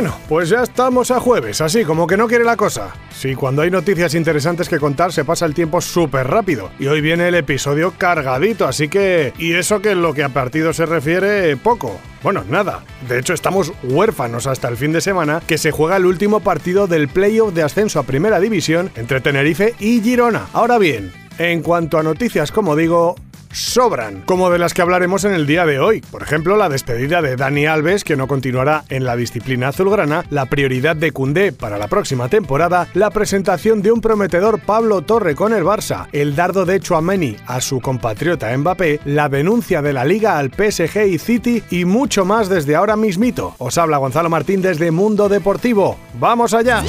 Bueno, pues ya estamos a jueves, así como que no quiere la cosa. Sí, cuando hay noticias interesantes que contar se pasa el tiempo súper rápido. Y hoy viene el episodio cargadito, así que... Y eso que en lo que a partido se refiere, poco. Bueno, nada. De hecho, estamos huérfanos hasta el fin de semana, que se juega el último partido del playoff de ascenso a Primera División entre Tenerife y Girona. Ahora bien, en cuanto a noticias, como digo, sobran, como de las que hablaremos en el día de hoy. Por ejemplo, la despedida de Dani Alves, que no continuará en la disciplina azulgrana, la prioridad de Cundé para la próxima temporada, la presentación de un prometedor Pablo Torre con el Barça, el dardo de Chouameni a su compatriota Mbappé, la denuncia de la Liga al PSG y City y mucho más desde ahora mismito. Os habla Gonzalo Martín desde Mundo Deportivo. ¡Vamos allá!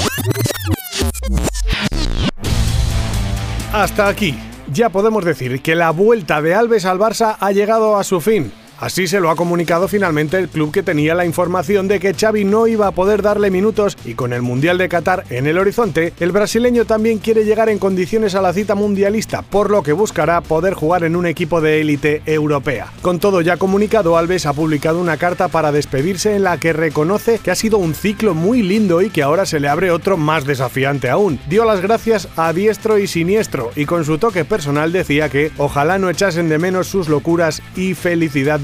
Hasta aquí ya podemos decir que la vuelta de Alves al Barça ha llegado a su fin. Así se lo ha comunicado finalmente el club que tenía la información de que Xavi no iba a poder darle minutos y con el Mundial de Qatar en el horizonte, el brasileño también quiere llegar en condiciones a la cita mundialista, por lo que buscará poder jugar en un equipo de élite europea. Con todo ya comunicado, Alves ha publicado una carta para despedirse en la que reconoce que ha sido un ciclo muy lindo y que ahora se le abre otro más desafiante aún. Dio las gracias a diestro y siniestro y con su toque personal decía que ojalá no echasen de menos sus locuras y felicidad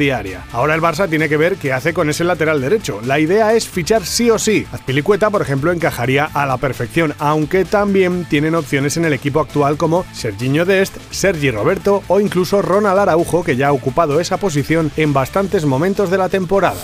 Ahora el Barça tiene que ver qué hace con ese lateral derecho. La idea es fichar sí o sí. Azpilicueta, por ejemplo, encajaría a la perfección, aunque también tienen opciones en el equipo actual como Serginho Dest, Sergi Roberto o incluso Ronald Araujo, que ya ha ocupado esa posición en bastantes momentos de la temporada.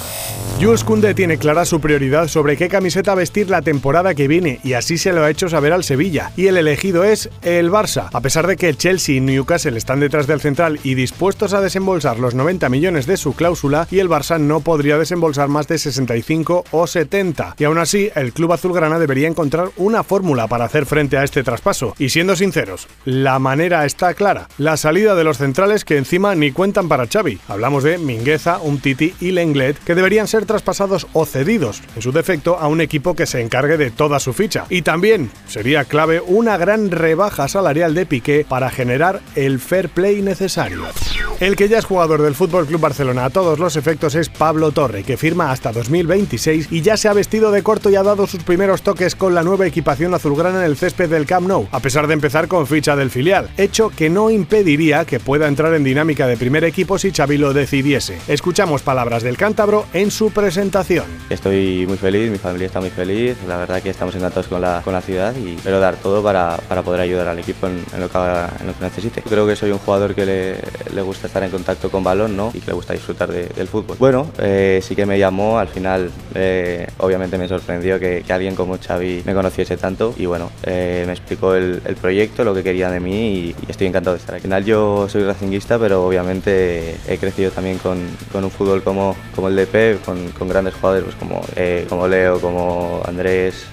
Jules Koundé tiene clara su prioridad sobre qué camiseta vestir la temporada que viene y así se lo ha hecho saber al Sevilla. Y el elegido es el Barça. A pesar de que el Chelsea y Newcastle están detrás del central y dispuestos a desembolsar los 90 millones de su cláusula, y el Barça no podría desembolsar más de 65 o 70. Y aún así, el club azulgrana debería encontrar una fórmula para hacer frente a este traspaso. Y siendo sinceros, la manera está clara. La salida de los centrales que encima ni cuentan para Xavi. Hablamos de Mingueza, Umtiti y Lenglet, que deberían ser traspasados o cedidos, en su defecto, a un equipo que se encargue de toda su ficha. Y también sería clave una gran rebaja salarial de Piqué para generar el fair play necesario. El que ya es jugador del Fútbol Club Barcelona a todos los efectos es Pablo Torre, que firma hasta 2026 y ya se ha vestido de corto y ha dado sus primeros toques con la nueva equipación azulgrana en el césped del Camp Nou, a pesar de empezar con ficha del filial, hecho que no impediría que pueda entrar en dinámica de primer equipo si Xavi lo decidiese. Escuchamos palabras del cántabro en su presentación. Estoy muy feliz, mi familia está muy feliz, la verdad que estamos encantados con la, con la ciudad y espero dar todo para, para poder ayudar al equipo en, lo que, en, lo que, necesite. Creo que soy un jugador que le, le, gusta estar en contacto con balón ¿no? y que le gusta disfrutar de, del fútbol. Bueno, eh, sí que me llamó, al final eh, obviamente me sorprendió que, alguien como Xavi me conociese tanto y bueno, eh, me explicó el, proyecto, lo que quería de mí y, estoy encantado de estar aquí. Al final yo soy racinguista, pero obviamente he crecido también con, con un fútbol como, como el Pep, con, con grandes jugadores pues como, como Leo, como Andrés,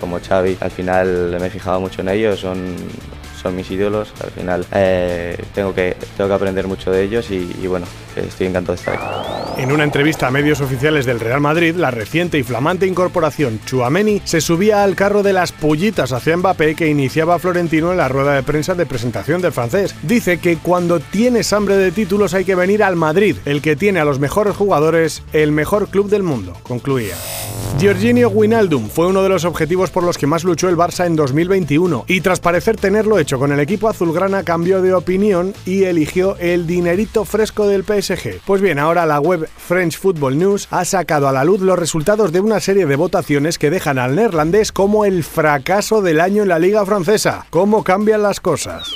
como Xavi. Al final me he fijado mucho en ellos, son son mis ídolos. Al final eh, tengo, que, tengo que aprender mucho de ellos y, y, bueno, estoy encantado de estar aquí. En una entrevista a medios oficiales del Real Madrid, la reciente y flamante incorporación Chuameni se subía al carro de las pullitas hacia Mbappé que iniciaba Florentino en la rueda de prensa de presentación del francés. Dice que cuando tienes hambre de títulos hay que venir al Madrid, el que tiene a los mejores jugadores, el mejor club del mundo, concluía. Giorginio Wijnaldum fue uno de los objetivos por los que más luchó el Barça en 2021 y tras parecer tenerlo hecho con el equipo azulgrana cambió de opinión y eligió el dinerito fresco del PSG. Pues bien, ahora la web French Football News ha sacado a la luz los resultados de una serie de votaciones que dejan al neerlandés como el fracaso del año en la liga francesa. ¿Cómo cambian las cosas?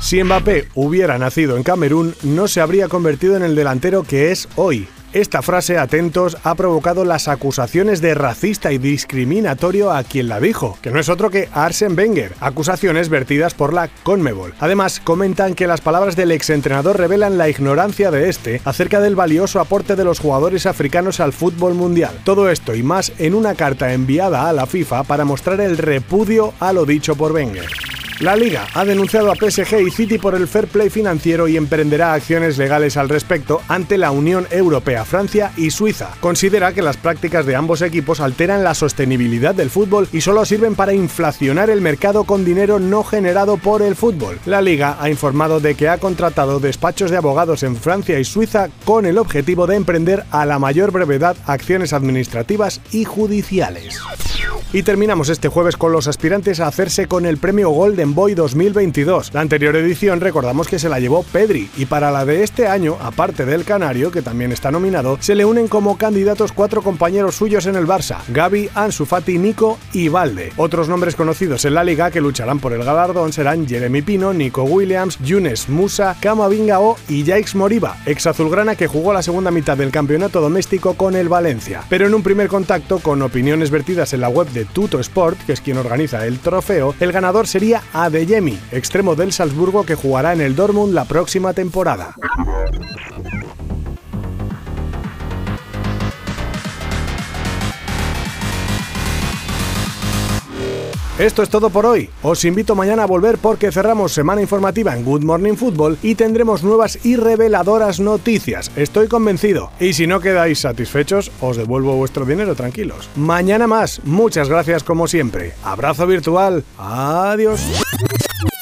Si Mbappé hubiera nacido en Camerún, no se habría convertido en el delantero que es hoy. Esta frase, atentos, ha provocado las acusaciones de racista y discriminatorio a quien la dijo, que no es otro que Arsen Wenger, acusaciones vertidas por la Conmebol. Además, comentan que las palabras del exentrenador revelan la ignorancia de este acerca del valioso aporte de los jugadores africanos al fútbol mundial. Todo esto y más en una carta enviada a la FIFA para mostrar el repudio a lo dicho por Wenger. La liga ha denunciado a PSG y City por el fair play financiero y emprenderá acciones legales al respecto ante la Unión Europea, Francia y Suiza. Considera que las prácticas de ambos equipos alteran la sostenibilidad del fútbol y solo sirven para inflacionar el mercado con dinero no generado por el fútbol. La liga ha informado de que ha contratado despachos de abogados en Francia y Suiza con el objetivo de emprender a la mayor brevedad acciones administrativas y judiciales. Y terminamos este jueves con los aspirantes a hacerse con el premio Golden Boy 2022. La anterior edición recordamos que se la llevó Pedri y para la de este año, aparte del Canario, que también está nominado, se le unen como candidatos cuatro compañeros suyos en el Barça, Gaby, Ansu Fati, Nico y Valde. Otros nombres conocidos en la liga que lucharán por el galardón serán Jeremy Pino, Nico Williams, Yunes Musa, Camavinga O y Jaiks Moriba, ex azulgrana que jugó la segunda mitad del campeonato doméstico con el Valencia. Pero en un primer contacto con opiniones vertidas en la web de Tuto Sport, que es quien organiza el trofeo, el ganador sería Adeyemi, extremo del Salzburgo que jugará en el Dortmund la próxima temporada. Esto es todo por hoy. Os invito mañana a volver porque cerramos semana informativa en Good Morning Football y tendremos nuevas y reveladoras noticias. Estoy convencido. Y si no quedáis satisfechos, os devuelvo vuestro dinero tranquilos. Mañana más. Muchas gracias como siempre. Abrazo virtual. Adiós.